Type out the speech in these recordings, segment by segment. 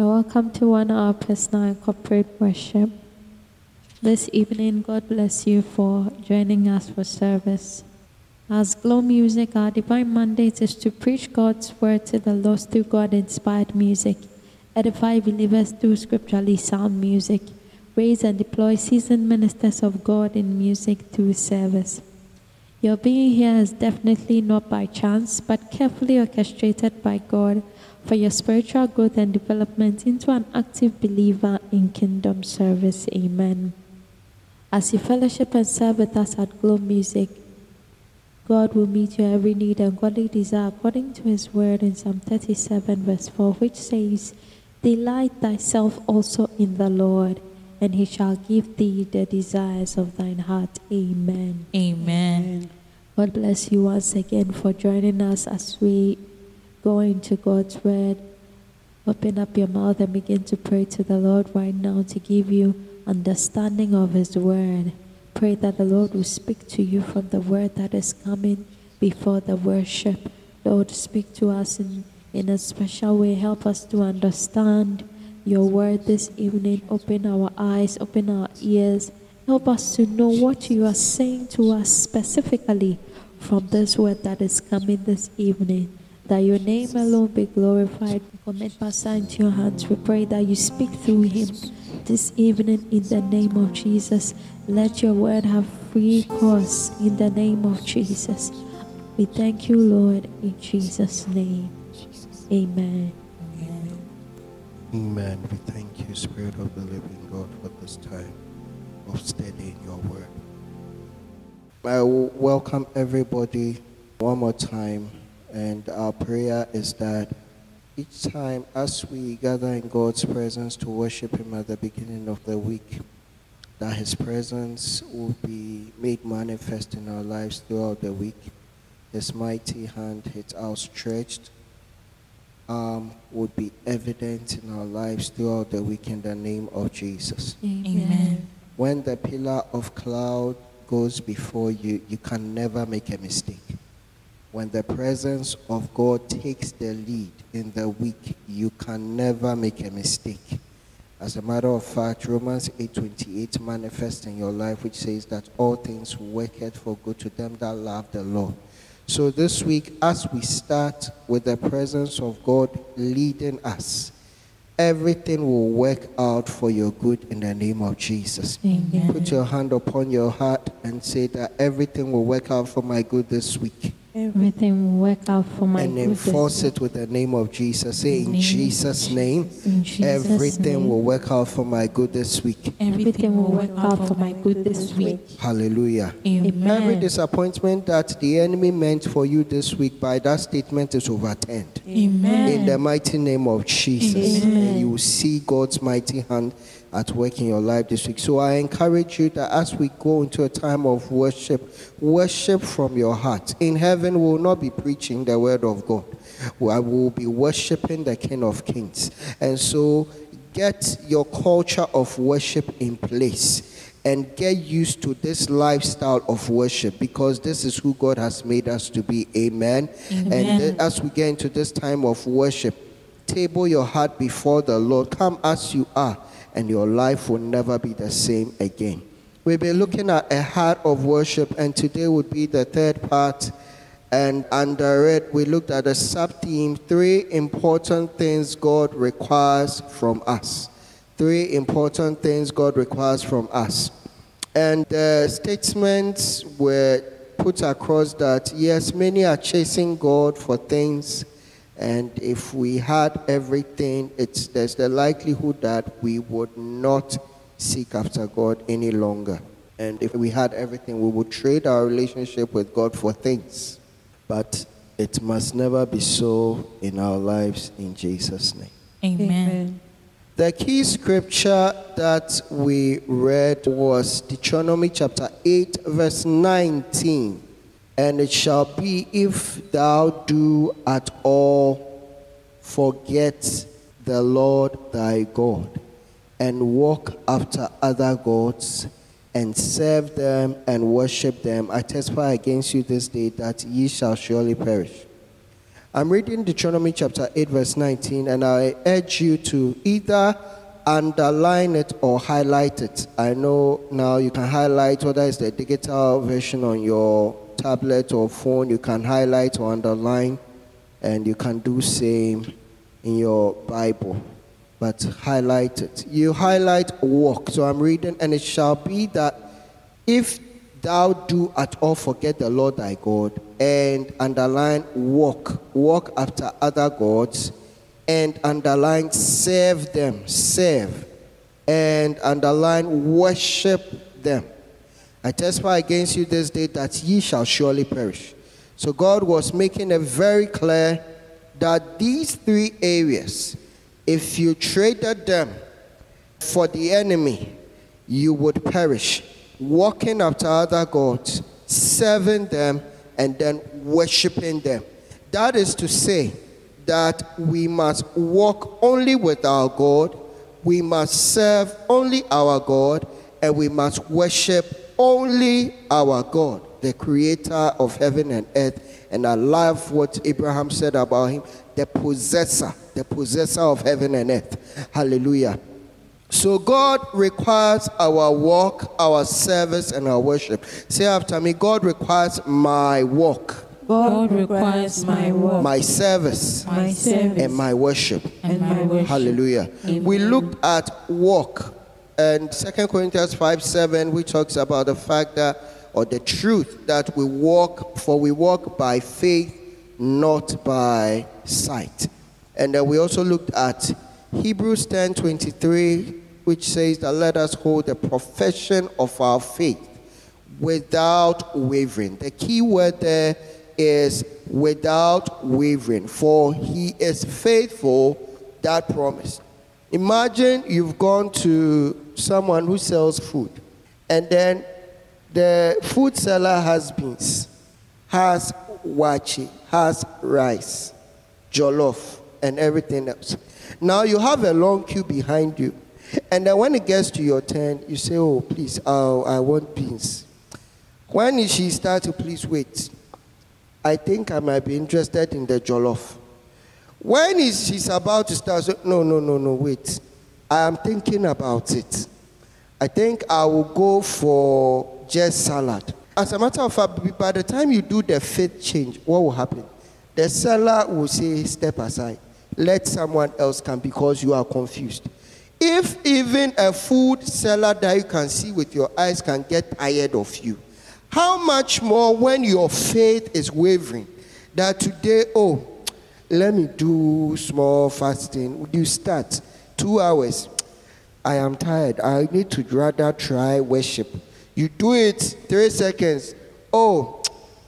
Welcome to one hour personal and corporate worship. This evening, God bless you for joining us for service. As Glow Music, our divine mandate is to preach God's word to the lost through God inspired music, edify believers through scripturally sound music, raise and deploy seasoned ministers of God in music through service. Your being here is definitely not by chance, but carefully orchestrated by God for your spiritual growth and development into an active believer in kingdom service. Amen. As you fellowship and serve with us at Glow Music, God will meet your every need and godly desire according to his word in Psalm 37, verse 4, which says, Delight thyself also in the Lord, and he shall give thee the desires of thine heart. Amen. Amen. God bless you once again for joining us as we go into God's word. Open up your mouth and begin to pray to the Lord right now to give you understanding of his word. Pray that the Lord will speak to you from the word that is coming before the worship. Lord, speak to us in, in a special way. Help us to understand your word this evening. Open our eyes, open our ears. Help us to know what you are saying to us specifically from this word that is coming this evening. That your name alone be glorified. Commit Pastor into your hands. We pray that you speak through him this evening in the name of Jesus. Let your word have free course in the name of Jesus. We thank you, Lord, in Jesus' name. Amen. Amen. We thank you, Spirit of the living God, for this time of studying your word. I welcome everybody one more time, and our prayer is that each time as we gather in God's presence to worship Him at the beginning of the week, that His presence will be made manifest in our lives throughout the week. His mighty hand, His outstretched arm would be evident in our lives throughout the week in the name of Jesus. Amen. When the pillar of cloud goes before you, you can never make a mistake. When the presence of God takes the lead in the week, you can never make a mistake. As a matter of fact, Romans 8:28 manifests in your life, which says that all things work for good to them that love the Lord. So this week, as we start with the presence of God leading us, everything will work out for your good in the name of Jesus. Amen. Put your hand upon your heart and say that everything will work out for my good this week. Everything will work out for my and good. this enforce it with the name of Jesus. Say in Name of Jesus' name, In Jesus' everything name. will work out for my good this week. Everything will work out for my good this week. Hallelujah. Every disappointment that the enemy meant for you this week by that statement is overturned. Amen. In the mighty name of Jesus. Amen. And you will see God's mighty hand at work in your life this week. So I encourage you that as we go into a time of worship, worship from your heart. In heaven, we will not be preaching the word of God. I will be worshiping the King of Kings. And so get your culture of worship in place and get used to this lifestyle of worship because this is who God has made us to be. Amen. And th- as we get into this time of worship, table your heart before the Lord. Come as you are, and your life will never be the same again. We've been looking at a heart of worship, and today would be the third part. And under it, we looked at a sub theme three important things God requires from us. Three important things God requires from us. And the statements were put across that yes, many are chasing God for things, and if we had everything, it's, there's the likelihood that we would not seek after God any longer. And if we had everything, we would trade our relationship with God for things. But it must never be so in our lives in Jesus' name. Amen. The key scripture that we read was Deuteronomy chapter 8, verse 19. And it shall be if thou do at all forget the Lord thy God, and walk after other gods, and serve them and worship them, I testify against you this day that ye shall surely perish. I'm reading Deuteronomy chapter 8, verse 19, and I urge you to either underline it or highlight it. I know now you can highlight whether it's the digital version on your tablet or phone, you can highlight or underline, and you can do same in your Bible. But highlight it. You highlight walk. So I'm reading, and it shall be that if thou do at all forget the Lord thy God, and underline walk, walk after other gods, and underline serve them, serve, and underline worship them. I testify against you this day that ye shall surely perish. So God was making it very clear that these three areas, if you traded them for the enemy, you would perish. Walking after other gods, serving them, and then worshiping them. That is to say, that we must walk only with our God, we must serve only our God, and we must worship only our God, the creator of heaven and earth. And I love what Abraham said about him the possessor, the possessor of heaven and earth. Hallelujah. So God requires our walk, our service, and our worship. Say after me God requires my walk, God requires my work, my service, my service, and my worship. and my worship. Hallelujah. We looked at walk and 2 Corinthians 5 7, which talks about the fact that, or the truth that we walk, for we walk by faith, not by sight. And then we also looked at Hebrews 10 23, which says that let us hold the profession of our faith without wavering. The key word there is without wavering, for he is faithful that promise. Imagine you've gone to someone who sells food, and then the food seller has beans, has waakye, has rice, jollof, and everything else. Now you have a long queue behind you, and then when it gets to your turn, you say, "Oh, please, uh, I want beans." When she starts to please wait, I think I might be interested in the jollof. When is she's about to start, so, no, no, no, no, wait. I am thinking about it. I think I will go for just salad. As a matter of fact, by the time you do the faith change, what will happen? The seller will say, step aside. Let someone else come because you are confused. If even a food seller that you can see with your eyes can get tired of you, how much more when your faith is wavering? That today, oh, let me do small fasting. Would you start two hours. I am tired. I need to rather try worship. You do it three seconds. Oh,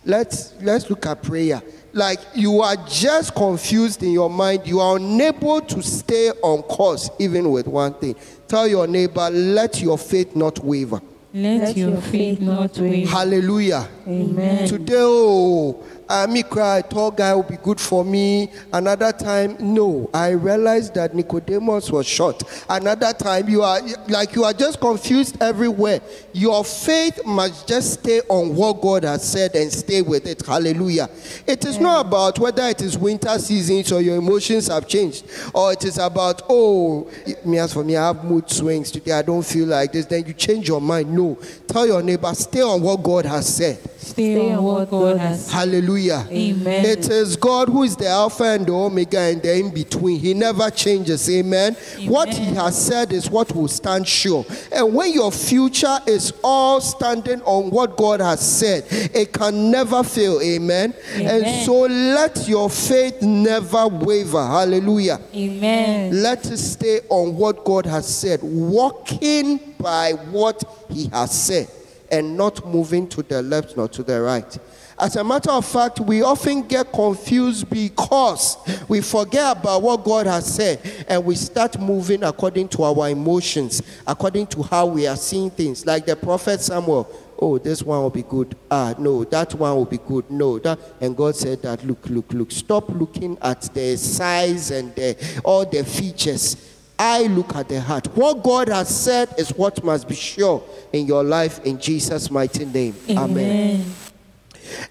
let's let's look at prayer. Like you are just confused in your mind. You are unable to stay on course even with one thing. Tell your neighbor, let your faith not waver. Let your faith not waver. Hallelujah. Amen. Today, oh, uh, me cry, tall guy will be good for me. Another time, no. I realized that Nicodemus was short. Another time, you are like you are just confused everywhere. Your faith must just stay on what God has said and stay with it. Hallelujah. It is not about whether it is winter seasons or your emotions have changed, or it is about oh, me as for me, I have mood swings today. I don't feel like this. Then you change your mind. No, tell your neighbor, stay on what God has said. Stay on what God has. Hallelujah. Amen. It is God who is the Alpha and the Omega and the in between. He never changes. Amen. What He has said is what will stand sure. And when your future is all standing on what God has said, it can never fail. Amen. And so let your faith never waver. Hallelujah. Amen. Let us stay on what God has said, walking by what He has said, and not moving to the left nor to the right. As a matter of fact, we often get confused because we forget about what God has said and we start moving according to our emotions, according to how we are seeing things. Like the prophet Samuel, oh, this one will be good. Ah, no, that one will be good. No, that. And God said that, look, look, look. Stop looking at the size and the, all the features. I look at the heart. What God has said is what must be sure in your life in Jesus' mighty name. Amen. Amen.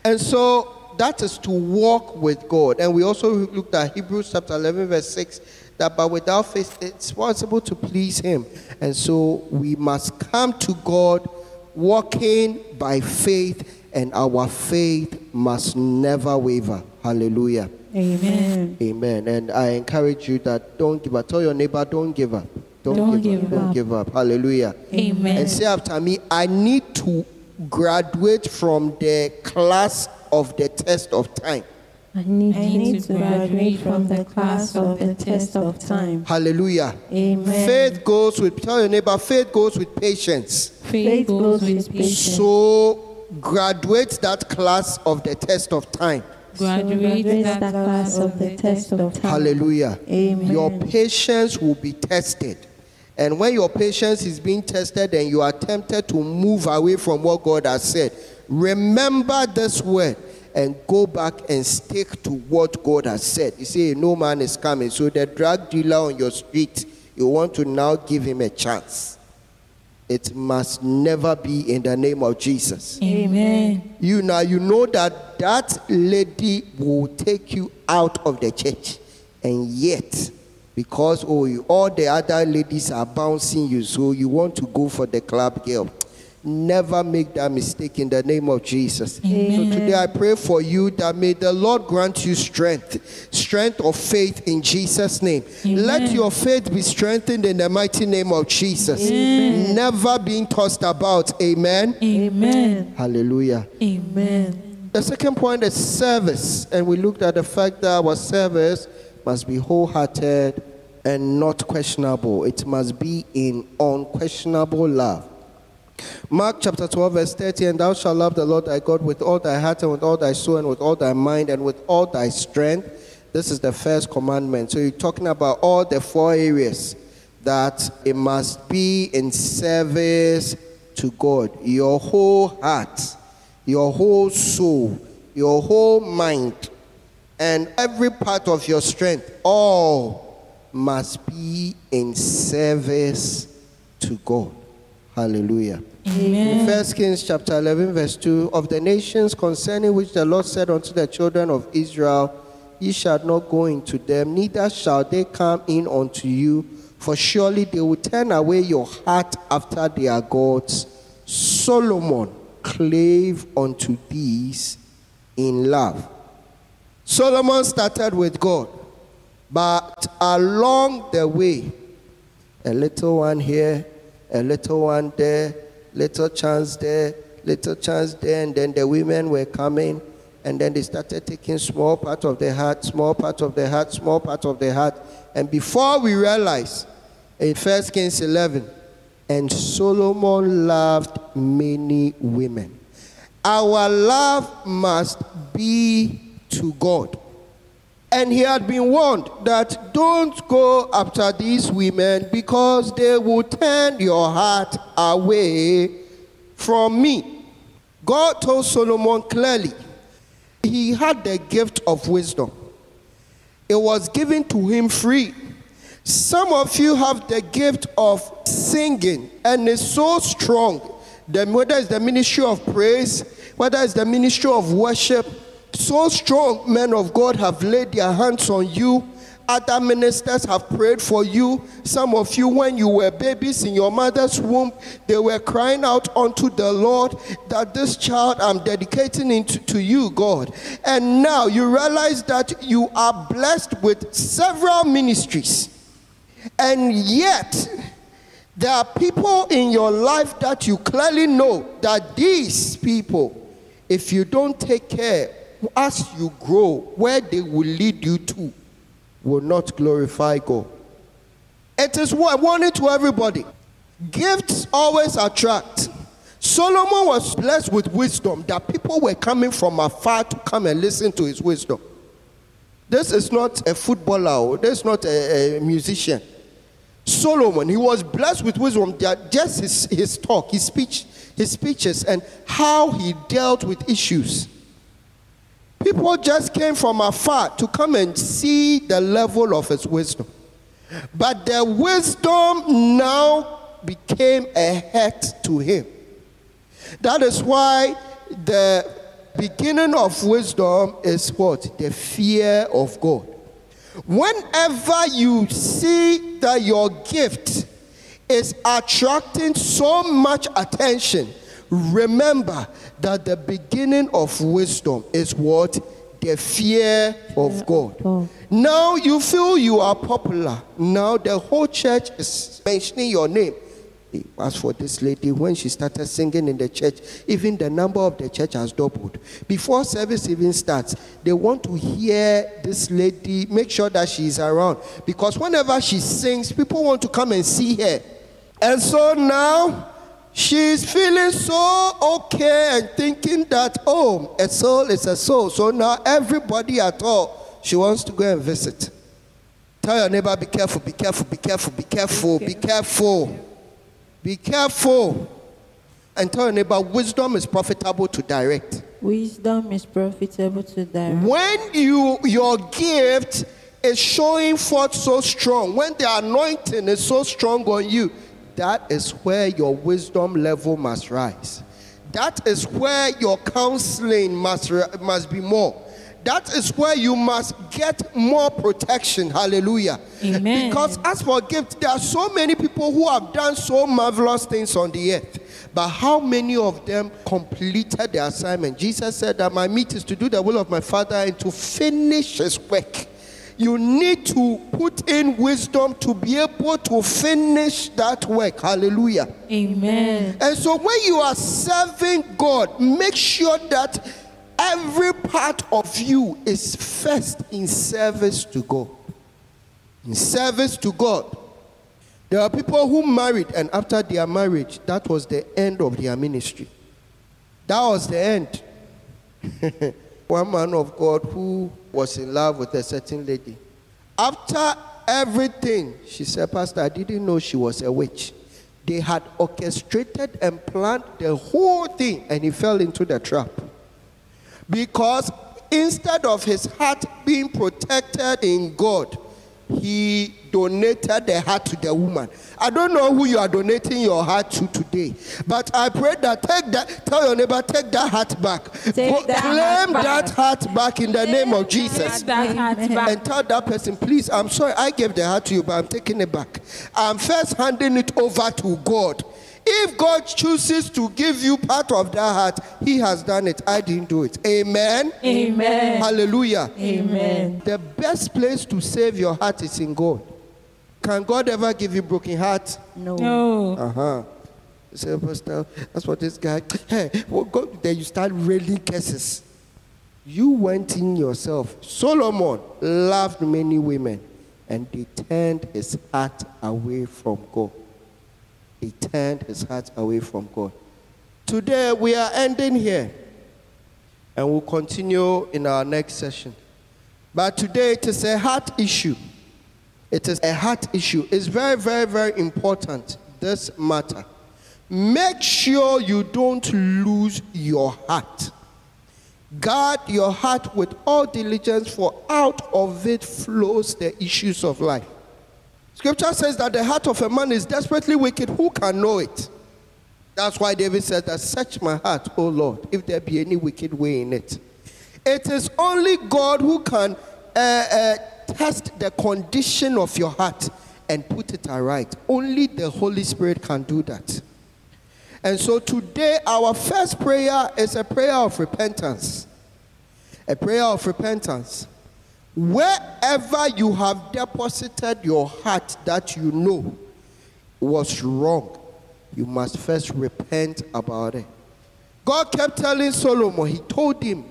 And so that is to walk with God. And we also looked at Hebrews chapter 11, verse 6, that but without faith it's possible to please Him. And so we must come to God walking by faith, and our faith must never waver. Hallelujah. Amen. Amen. And I encourage you that don't give up. Tell your neighbor, don't give up. Don't, Don't give, give up. Don't give up. Hallelujah. Amen. And say after me, I need to graduate from the class of the test of time. I need, I need to graduate from the class of the test of time. Hallelujah. Amen. Faith goes with, tell your neighbor, faith goes with patience. Faith goes with patience. So graduate that class of the test of time. Graduate that class of the test of time. Hallelujah. Amen. Your patience will be tested. And when your patience is being tested and you are tempted to move away from what God has said, remember this word and go back and stick to what God has said. You see, No man is coming. So the drug dealer on your street, you want to now give him a chance. It must never be in the name of Jesus. Amen. You now you know that that lady will take you out of the church, and yet because oh you, all the other ladies are bouncing you, so you want to go for the club girl. Never make that mistake in the name of Jesus. So today I pray for you that may the Lord grant you strength, strength of faith in Jesus' name. Let your faith be strengthened in the mighty name of Jesus. Never being tossed about. Amen. Amen. Hallelujah. Amen. The second point is service, and we looked at the fact that our service must be wholehearted and not questionable. It must be in unquestionable love. Mark chapter 12, verse 30, and thou shalt love the Lord thy God with all thy heart and with all thy soul and with all thy mind and with all thy strength. This is the first commandment. So you're talking about all the four areas that it must be in service to God. Your whole heart, your whole soul, your whole mind, and every part of your strength, all must be in service to God. Hallelujah. Amen. First Kings chapter 11, verse 2 Of the nations concerning which the Lord said unto the children of Israel, Ye shall not go into them, neither shall they come in unto you, for surely they will turn away your heart after their gods. Solomon clave unto these in love. Solomon started with God, but along the way, a little one here, a little one there, little chance there, little chance there, and then the women were coming, and then they started taking small part of the heart, small part of the heart, small part of the heart, and before we realized, in First Kings 11, and Solomon loved many women. Our love must be to God. And he had been warned that don't go after these women because they will turn your heart away from me. God told Solomon clearly he had the gift of wisdom, it was given to him free. Some of you have the gift of singing, and it's so strong. Whether it's the ministry of praise, whether it's the ministry of worship, so strong men of God have laid their hands on you. Other ministers have prayed for you. Some of you, when you were babies in your mother's womb, they were crying out unto the Lord that this child I'm dedicating into to you, God. And now you realize that you are blessed with several ministries. And yet, there are people in your life that you clearly know that these people, if you don't take care as you grow, where they will lead you to will not glorify God. It is warning to everybody. Gifts always attract. Solomon was blessed with wisdom that people were coming from afar to come and listen to his wisdom. This is not a footballer, or this is not a, a musician. Solomon, he was blessed with wisdom that just his, his talk, his speech, his speeches, and how he dealt with issues. People just came from afar to come and see the level of his wisdom. But the wisdom now became a hurt to him. That is why the beginning of wisdom is what? The fear of God. Whenever you see that your gift is attracting so much attention, remember that the beginning of wisdom is what? The fear of God. Now you feel you are popular. Now the whole church is mentioning your name. As for this lady, when she started singing in the church, even the number of the church has doubled. Before service even starts, they want to hear this lady, make sure that she is around. Because whenever she sings, people want to come and see her. And so now she's feeling so okay and thinking that, oh, a soul is a soul. So now everybody at all, she wants to go and visit. Tell your neighbor, be careful, be careful, be careful, be careful, be careful. Be careful. And tell your neighbor, wisdom is profitable to direct. Wisdom is profitable to direct. When you your gift is showing forth so strong, when the anointing is so strong on you, that is where your wisdom level must rise. That is where your counseling must, must be more. That is where you must get more protection. Hallelujah. Amen. Because as for gift, there are so many people who have done so marvelous things on the earth. But how many of them completed the assignment? Jesus said that my meat is to do the will of my Father and to finish his work. You need to put in wisdom to be able to finish that work. Hallelujah. Amen. And so when you are serving God, make sure that every part of you is first in service to God. In service to God. There are people who married, and after their marriage, that was the end of their ministry. That was the end. One man of God who was in love with a certain lady. After everything, she said, Pastor, I didn't know she was a witch. They had orchestrated and planned the whole thing, and he fell into the trap. Because instead of his heart being protected in God, he donated the heart to the woman. I don't know who you are donating your heart to today, but I pray that take that, tell your neighbor, take that heart back. Take that Claim heart that heart back in the name of Jesus. That heart back. And tell that person, please, I'm sorry, I gave the heart to you, but I'm taking it back. I'm first handing it over to God. If God chooses to give you part of that heart, He has done it. I didn't do it. Amen. Amen. Hallelujah. Amen. The best place to save your heart is in God. Can God ever give you broken heart? No. No. Uh huh. Say, Pastor, that's what this guy. Hey, well, go there. You start railing curses. You went in yourself. Solomon loved many women, and they turned his heart away from God. He turned his heart away from God. Today we are ending here, and we'll continue in our next session. But today it is a heart issue. It is a heart issue. It's very, very, very important, this matter. Make sure you don't lose your heart. Guard your heart with all diligence, for out of it flows the issues of life. Scripture says that the heart of a man is desperately wicked. Who can know it? That's why David said that search my heart, O Lord, if there be any wicked way in it. It is only God who can uh, uh, test the condition of your heart and put it aright. Only the Holy Spirit can do that. And so today, our first prayer is a prayer of repentance. A prayer of repentance. Wherever you have deposited your heart that you know was wrong, you must first repent about it. God kept telling Solomon, He told him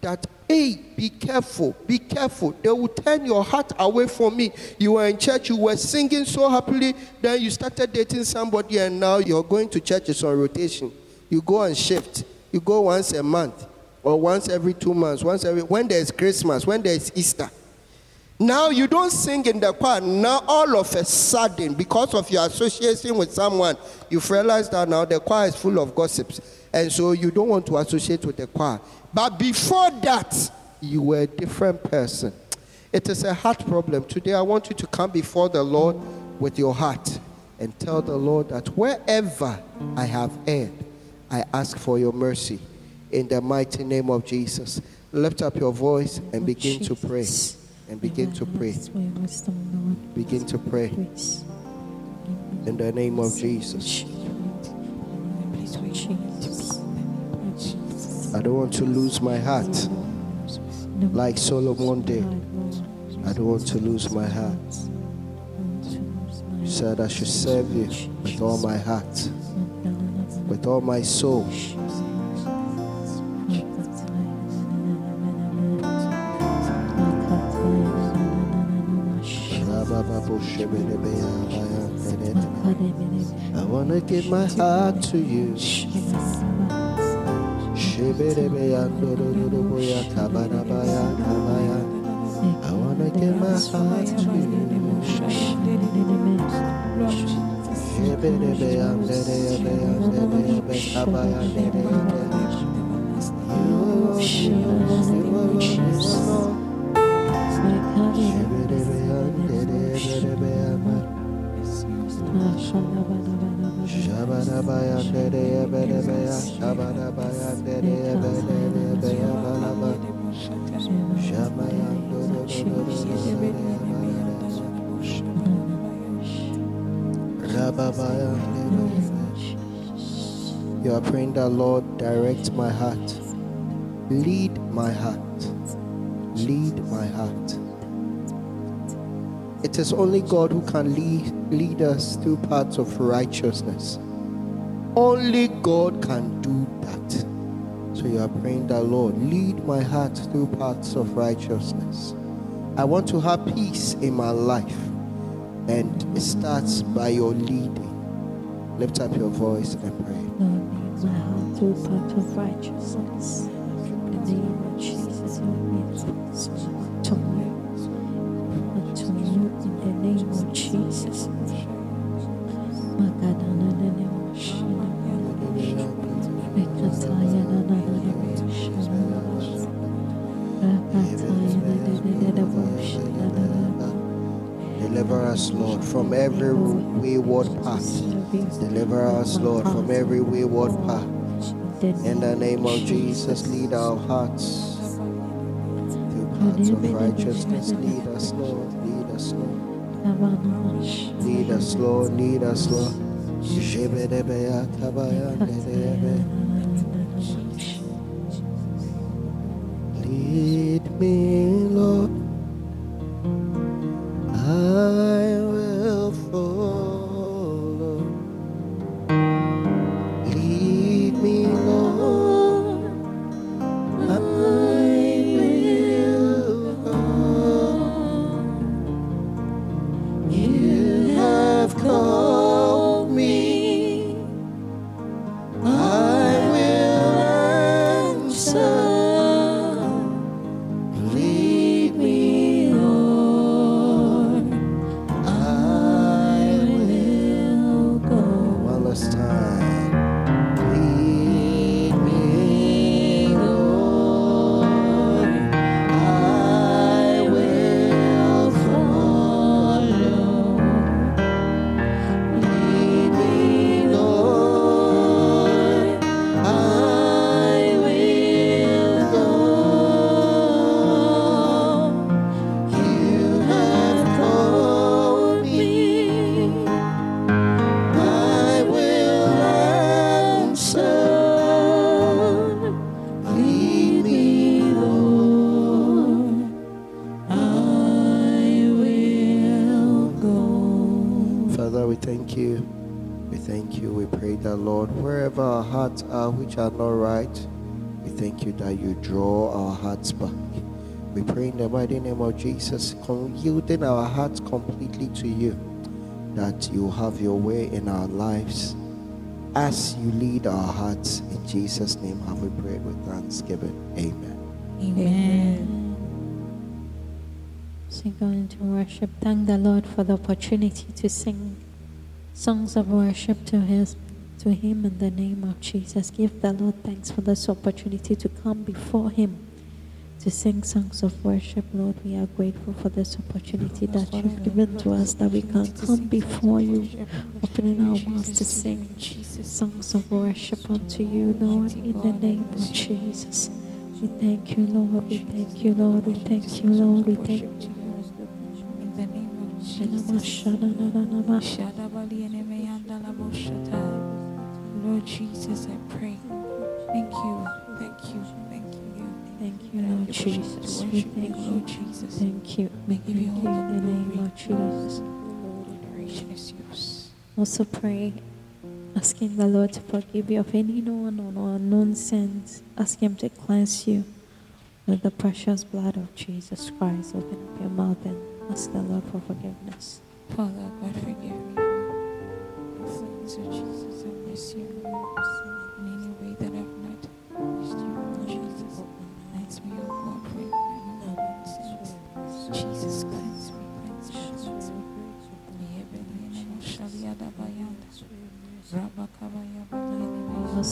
that, hey, be careful, be careful. They will turn your heart away from me. You were in church, you were singing so happily, then you started dating somebody, and now you're going to church. churches on rotation. You go and shift. You go once a month, or once every two months, once every when there's Christmas, when there's Easter. Now you don't sing in the choir. Now all of a sudden, because of your association with someone, you've realized that now the choir is full of gossips. And so you don't want to associate with the choir. But before that, you were a different person. It is a heart problem. Today I want you to come before the Lord with your heart and tell the Lord that wherever I have erred, I ask for your mercy. In the mighty name of Jesus. Lift up your voice and begin to pray. And begin to pray. Begin to pray in the name of Jesus. I don't want to lose my heart like Solomon did. I don't want to lose my heart. You said I should serve you with all my heart, with all my soul. I want to give my heart to you. I want to give my heart to You. Are praying that Lord direct my heart, lead my heart, lead my heart. It is only God who can lead, lead us through paths of righteousness. Only God can do that. So you are praying that Lord, lead my heart through paths of righteousness. I want to have peace in my life. And it starts by your leading. Lift up your voice and pray. Lord, lead my heart through paths of righteousness. Path. Deliver us, Lord, from every wayward path. In the name of Jesus, lead our hearts through paths of righteousness. Lead us, Lord. Lead us, Lord. Lead us, Lord. Lead us, Lord. Lead me, are which not right, we thank you that you draw our hearts back. We pray in the mighty name of Jesus, con- yielding our hearts completely to you, that you have your way in our lives as you lead our hearts. In Jesus' name have we prayed with thanksgiving. Amen. Amen. Sing on to worship. Thank the Lord for the opportunity to sing songs of worship to His to Him in the name of Jesus. Give the Lord thanks for this opportunity to come before Him, to sing songs of worship, Lord. We are grateful for this opportunity that you've given to us that we can come before you, opening our mouths to sing Jesus songs of worship unto you, Lord, in the name of Jesus. We thank you, Lord. We thank you, Lord. We thank you, Lord. We thank you. In the name of Jesus. Lord Jesus, I pray. Thank you, thank you, thank you. Thank you, Lord Jesus. We thank you. Lord Jesus. Thank you. We thank you in the name of Jesus. Adoration is yours. Also pray, asking the Lord to forgive you of any known or unknown sins. Ask Him to cleanse you with the precious blood of Jesus Christ. Open up your mouth and ask the Lord for forgiveness. Father, God, forgive me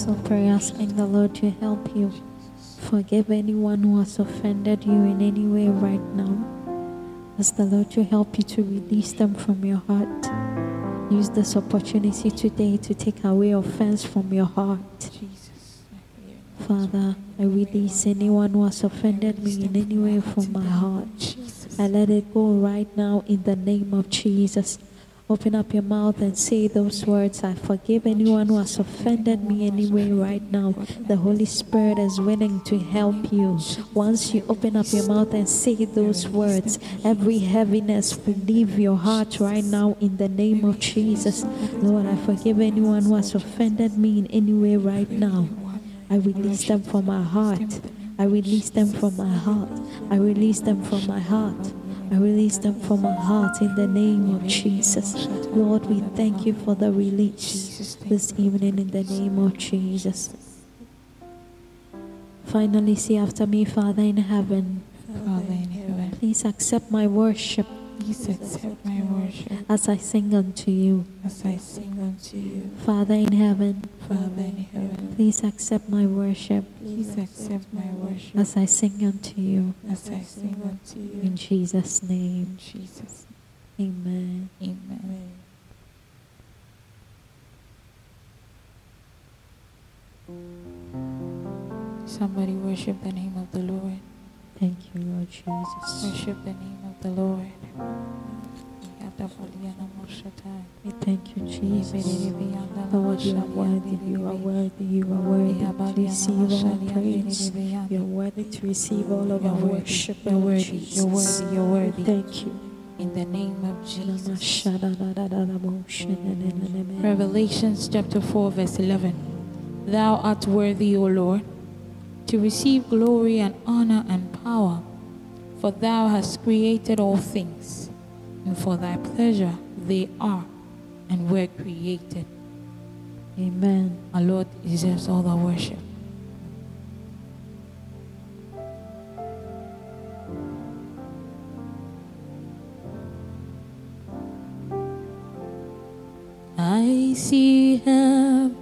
Also pray, asking the Lord to help you. Forgive anyone who has offended you in any way right now. Ask the Lord to help you to release them from your heart. Use this opportunity today to take away offense from your heart. Father, I release anyone who has offended me in any way from my heart. I let it go right now in the name of Jesus. Open up your mouth and say those words. I forgive anyone who has offended me anyway right now. The Holy Spirit is willing to help you. Once you open up your mouth and say those words, every heaviness will leave your heart right now in the name of Jesus. Lord, I forgive anyone who has offended me in any way right now. I release them from my heart. I release them from my heart. I release them from my heart. I release them from my heart in the name of Jesus. Lord, we thank you for the release this evening in the name of Jesus. Finally, say after me, Father in heaven, Father in heaven, please accept my worship please accept my worship as I sing unto you. as I sing unto you. Father in heaven, Father in heaven, please accept my worship please accept my worship as I sing unto you. as I sing unto you. In Jesus' name, In Jesus' amen. name, amen. Somebody worship the name of the Lord. Thank you, Lord Jesus. Worship the name of the Lord. We thank you, Jesus. Lord, you are worthy, you are worthy, you are worthy to receive all praise. You're worthy to receive all of our worship, you're worthy, you're worthy, you're worthy. Thank you. In the name of Jesus. Jesus. Revelations chapter 4, verse 11. Thou art worthy, O Lord, to receive glory and honor and power, for thou hast created all things, and for thy pleasure they are and were created. Amen. Our Lord deserves all the worship. I see him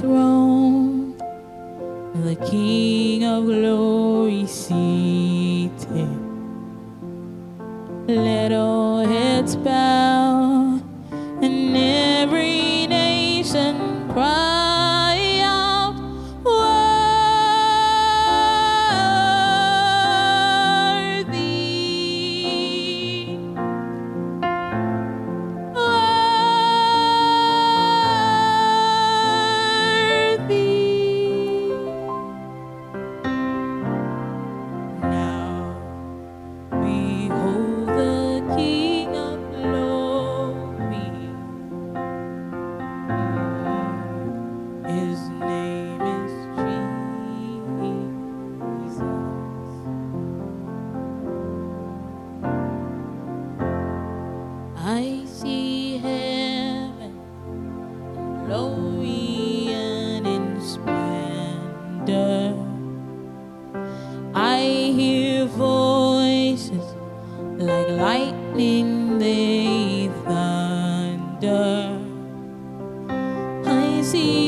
throne, thunder. I see.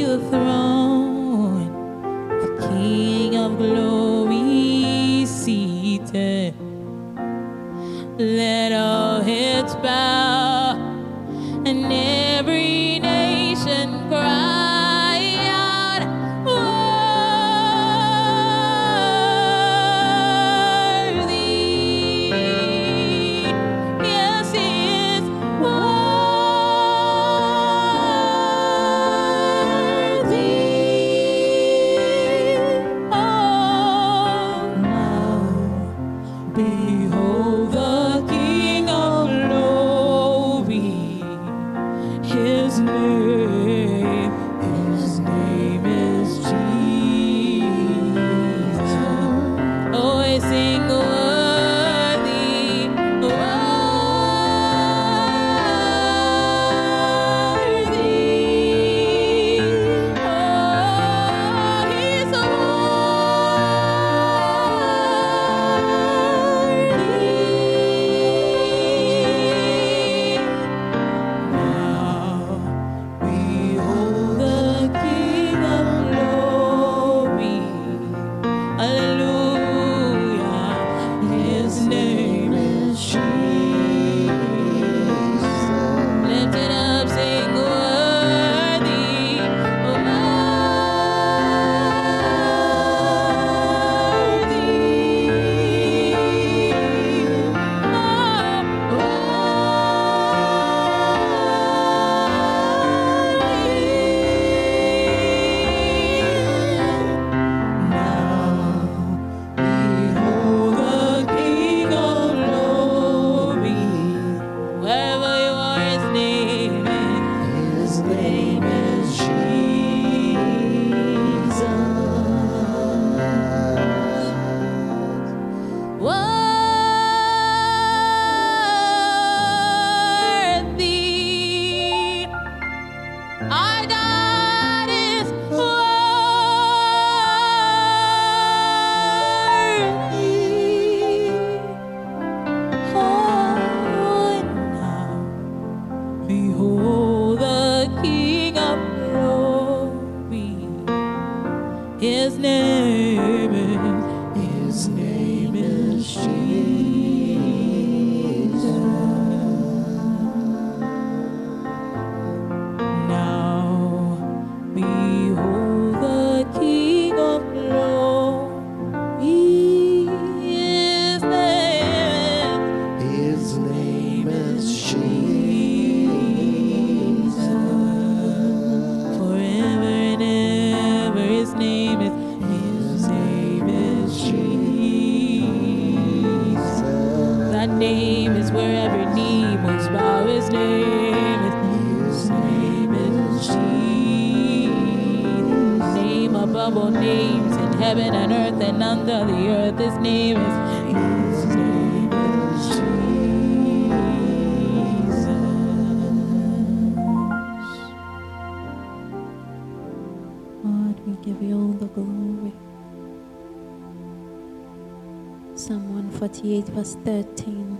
Verse 13.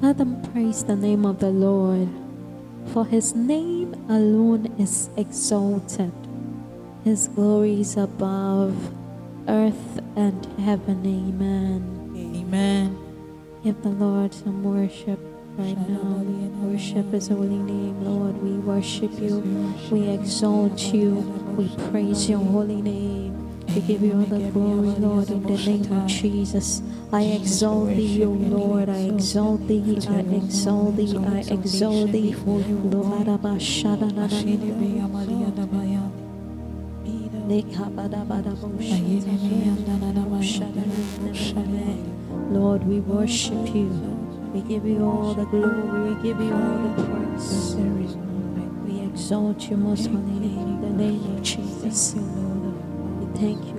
Let them praise the name of the Lord, for his name alone is exalted. His glory is above earth and heaven. Amen. Amen. Give the Lord some worship right now. Worship his holy name, Lord. We worship you. We exalt you. We praise your holy name. We give you all the glory, Lord, in the name of Jesus. I exalt thee, O Lord. I exalt thee. I exalt thee. I exalt thee. Lord, we worship you. We give you all the glory. We give you all the praise. We exalt you most holy in the name of Jesus. We thank you,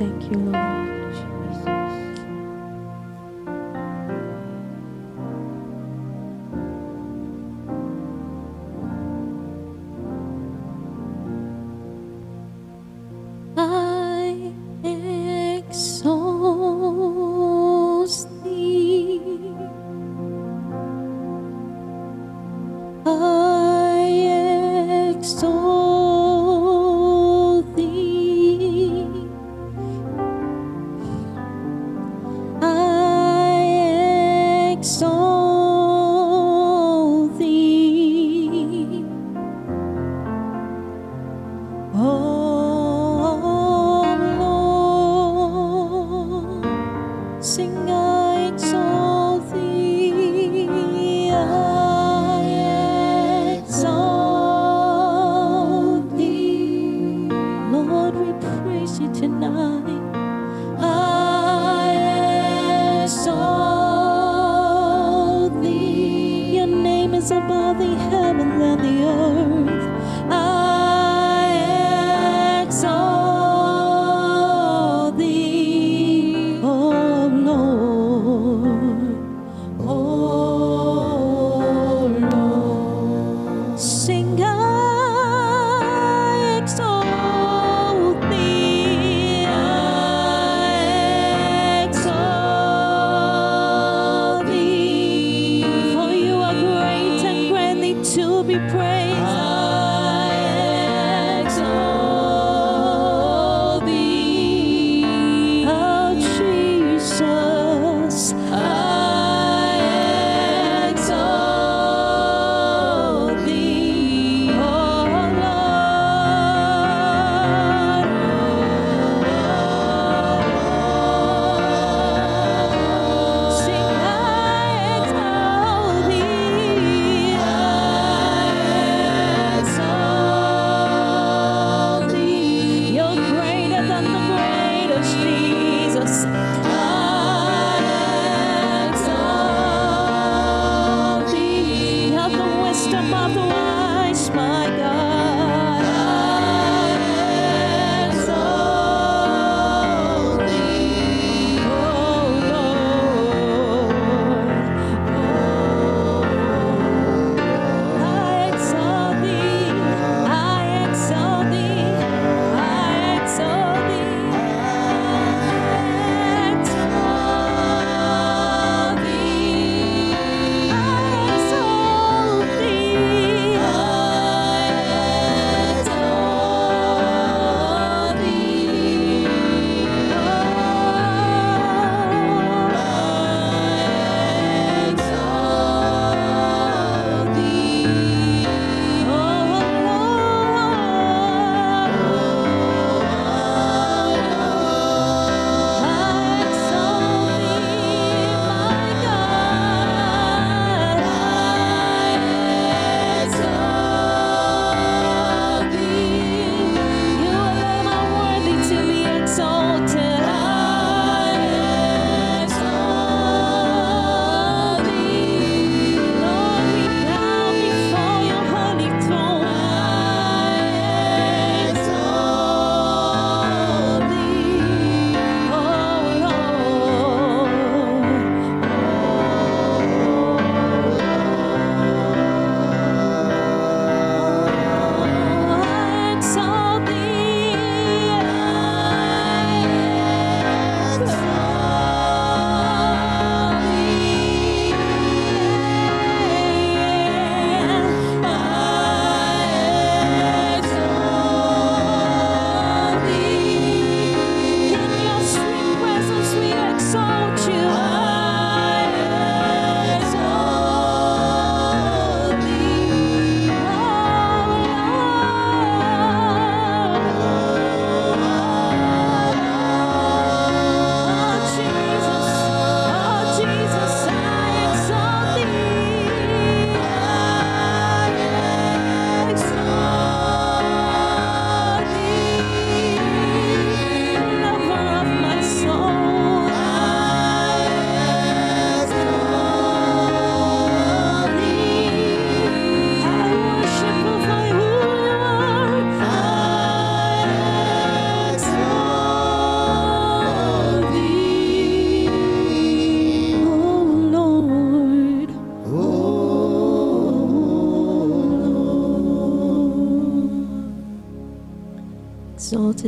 thank you, Lord.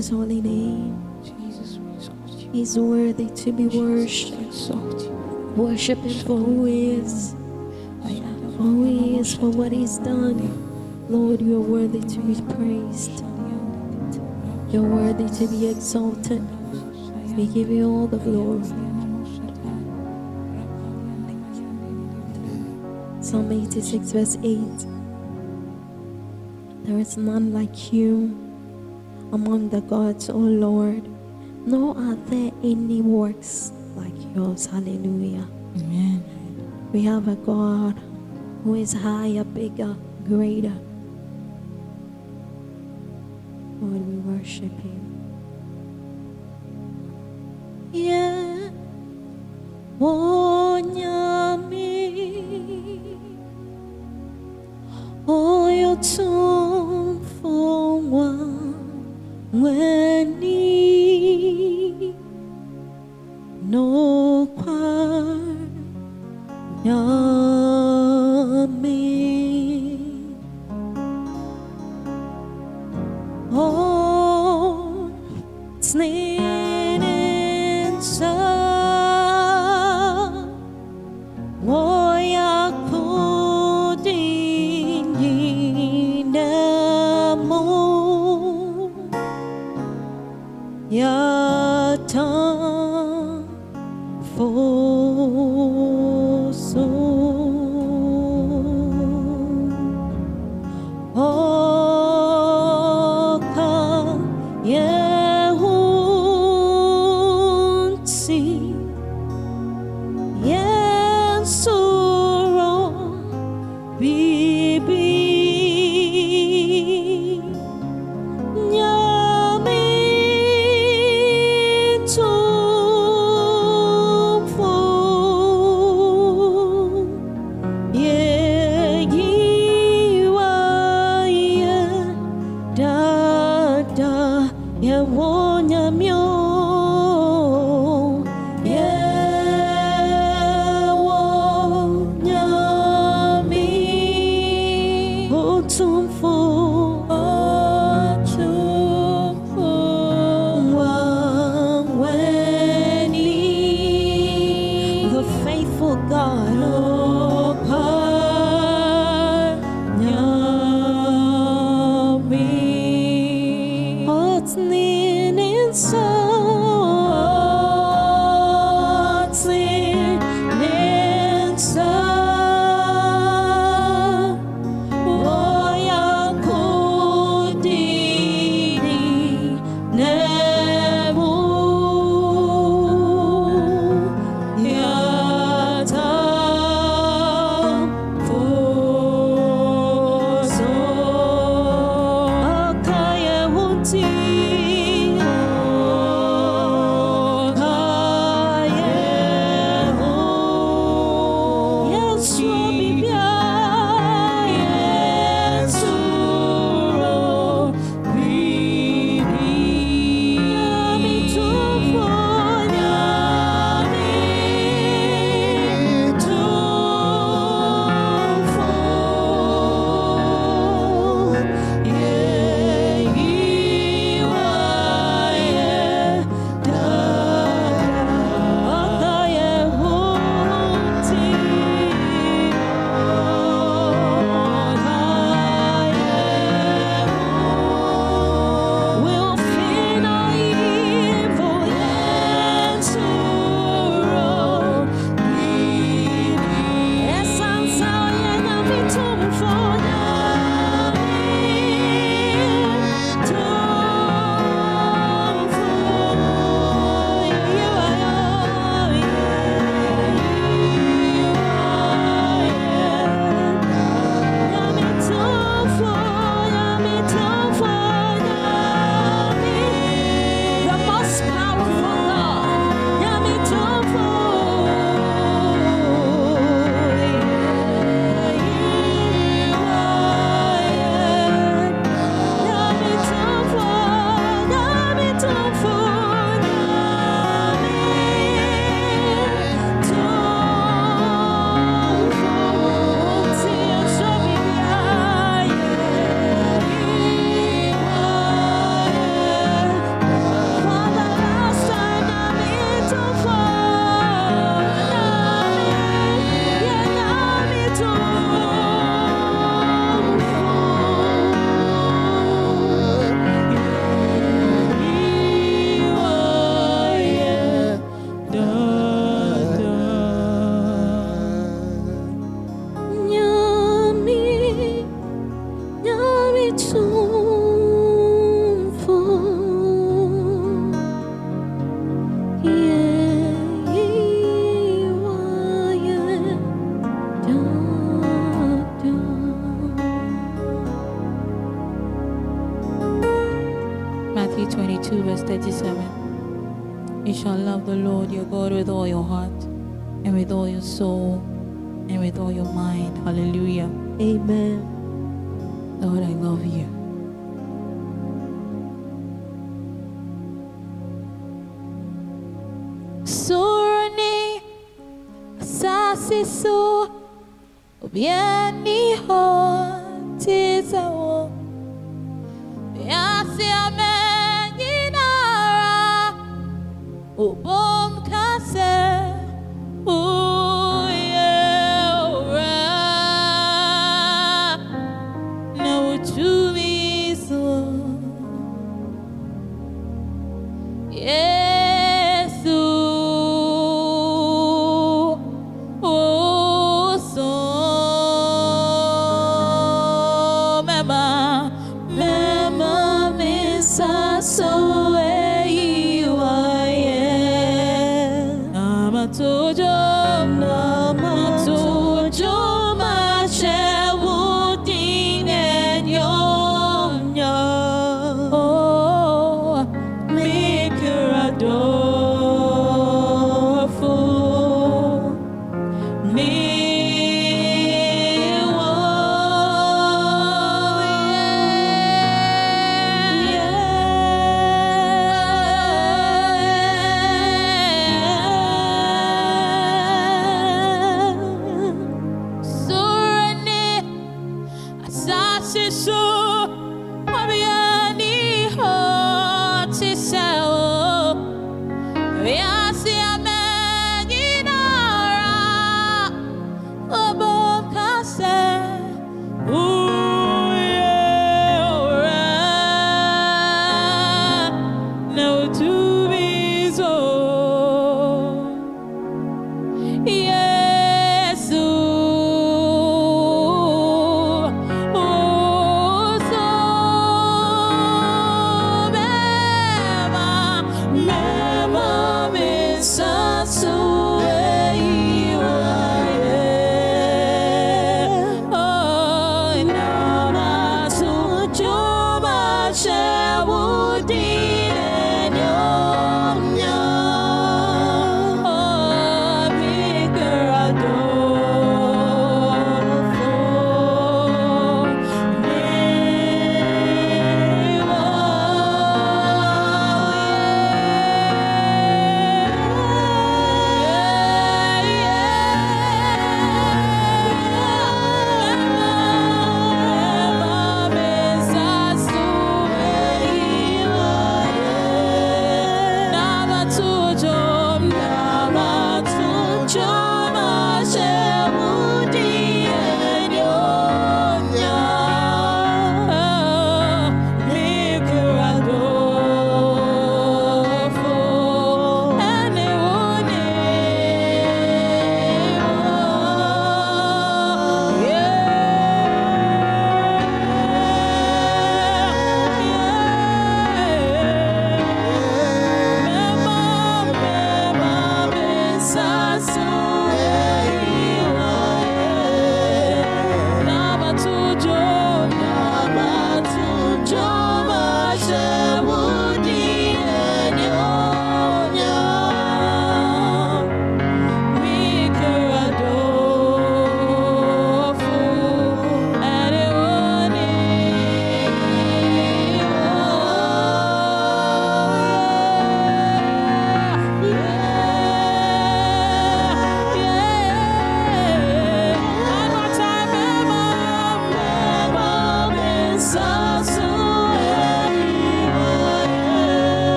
His holy name. Jesus, we exalt you. He's worthy to be worshipped. Worship him for who he is, for who he is, for what he's done. Lord, you are worthy to be praised. You're worthy to be exalted. We give you all the glory. Psalm 86, verse 8. There is none like you among the gods, O Lord, nor are there any works like yours. Hallelujah. Amen. We have a God who is higher, bigger, greater. Lord, we worship Him. Yeah. Onyame.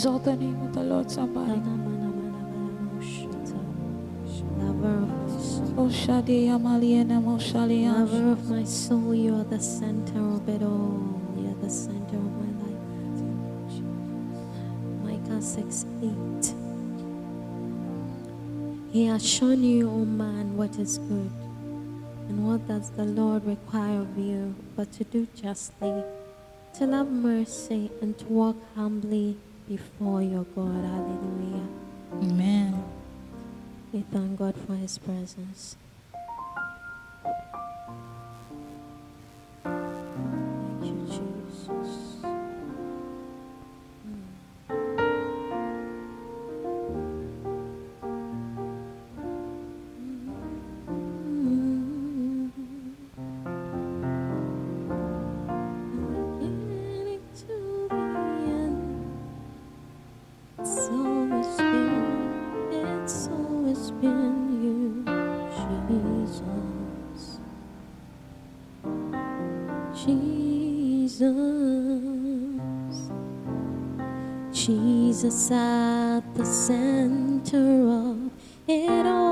Exalt the name of the Lord, somebody. Lover of my soul. Oh, you are the center of it all. You are the center of my life. Micah 6 8. He has shown you, O man, what is good. And what does the Lord require of you but to do justly, to love mercy, and to walk humbly before your God? Hallelujah. Amen. We thank God for His presence. At the center of it all.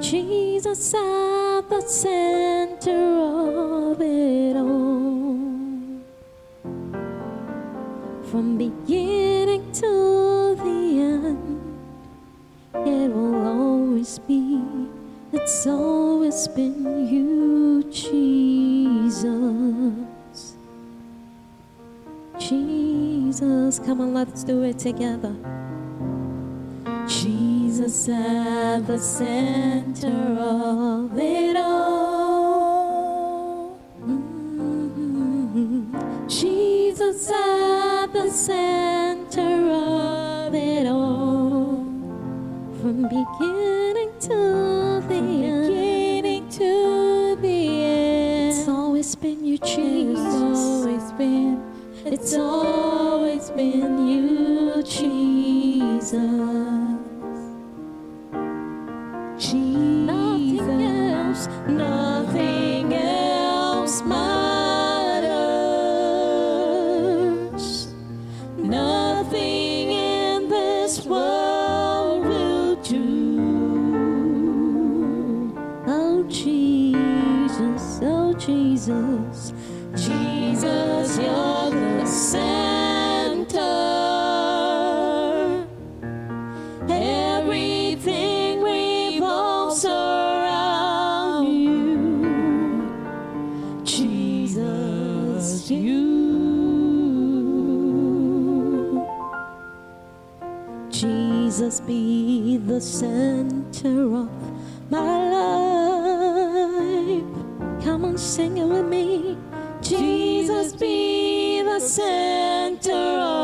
Jesus at the center come on, let's do it together. Jesus at the center of it all. Mhm. Jesus at the center of it all. From beginning to the end. Beginning to the end. It's always been you, It's Jesus. always been, It's always been you, Jesus. The center of my life. Come on, sing it with me. Jesus, be the center of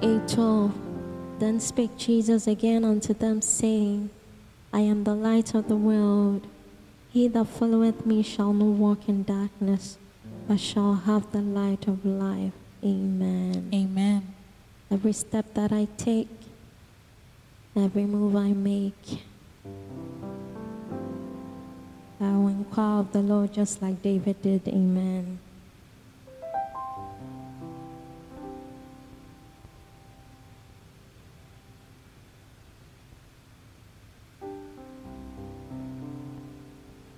John 8 12. Then spake Jesus again unto them, saying, I am the light of the world. He that followeth me shall not walk in darkness, but shall have the light of life. Amen. Amen. Every step that I take, every move I make, I will inquire of the Lord just like David did. Amen.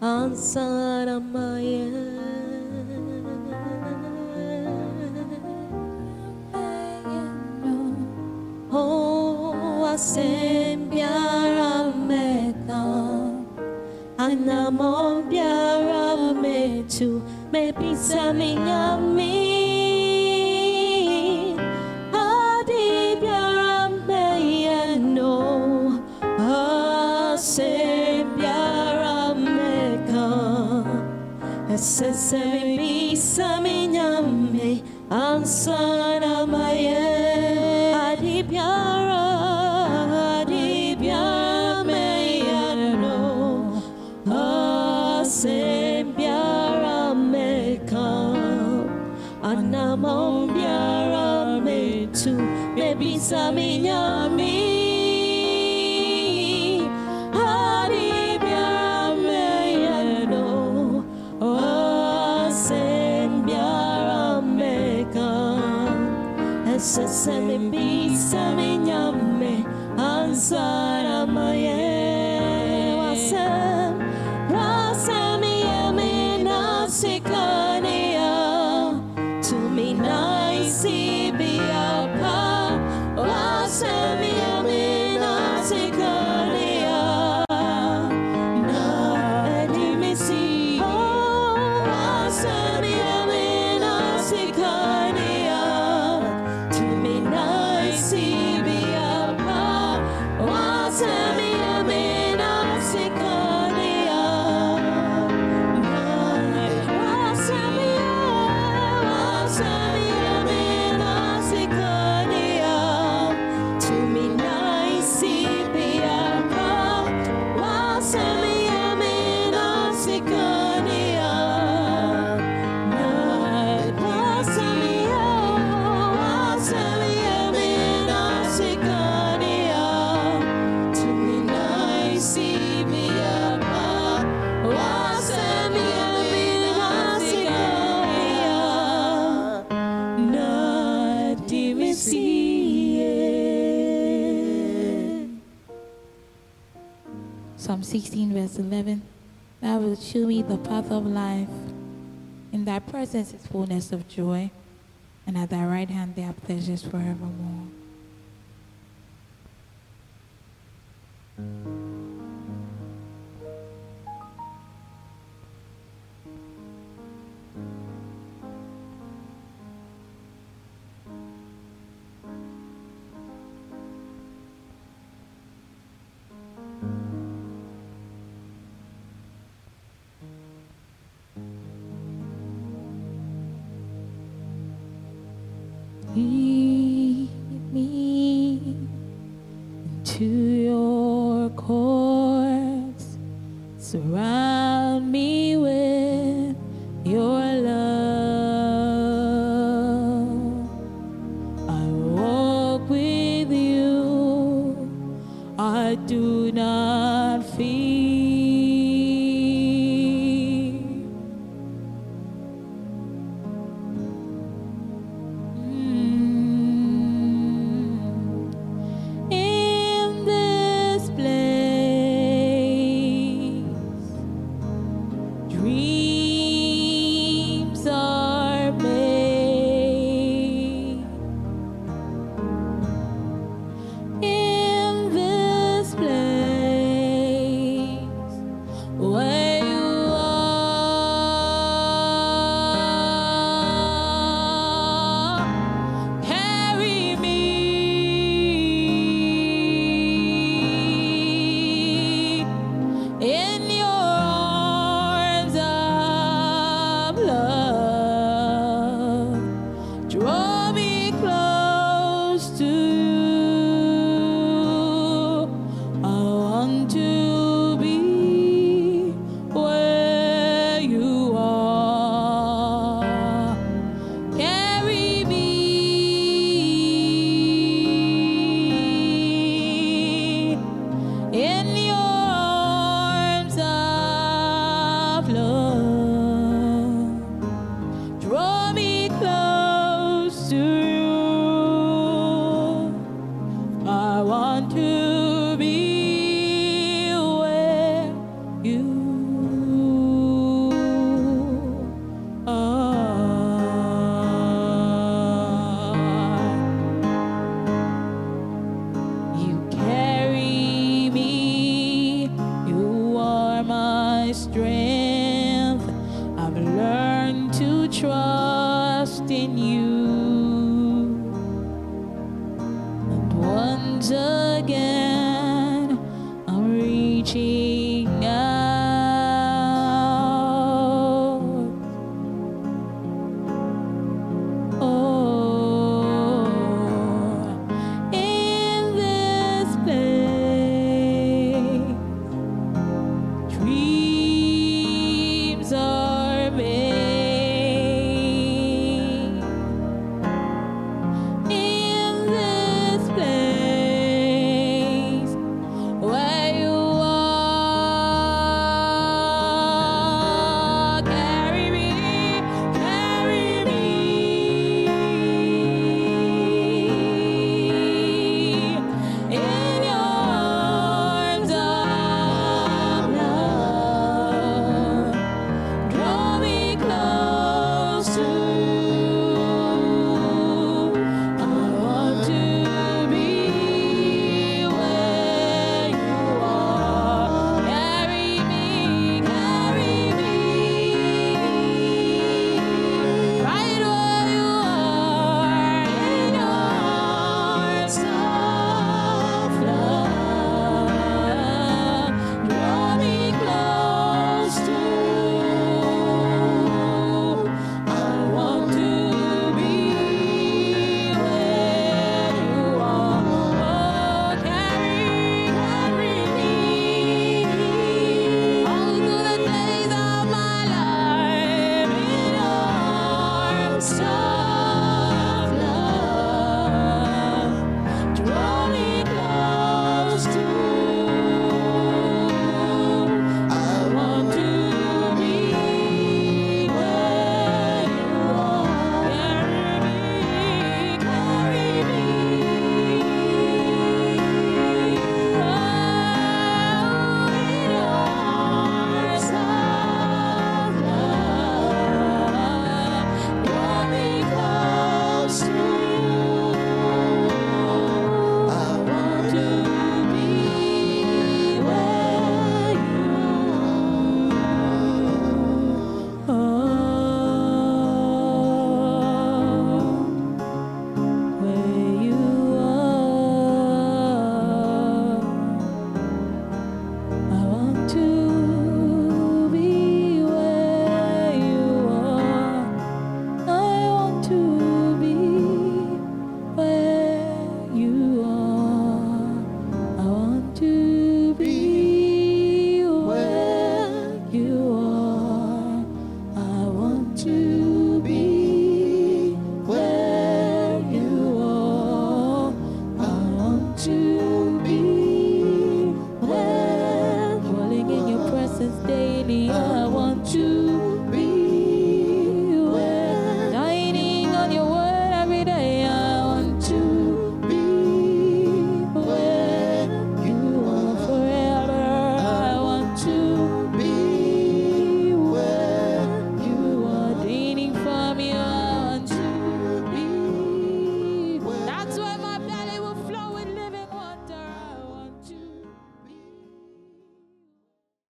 biara meyano, asen biara meka, anamo biara metu, me pisa minyami. Esese bisa minyame ansana maye. Adi biara adi biara meyano asem biara meka anamon biara metu mebisa minyame of life. In thy presence is fullness of joy, and at thy right hand there are pleasures forevermore.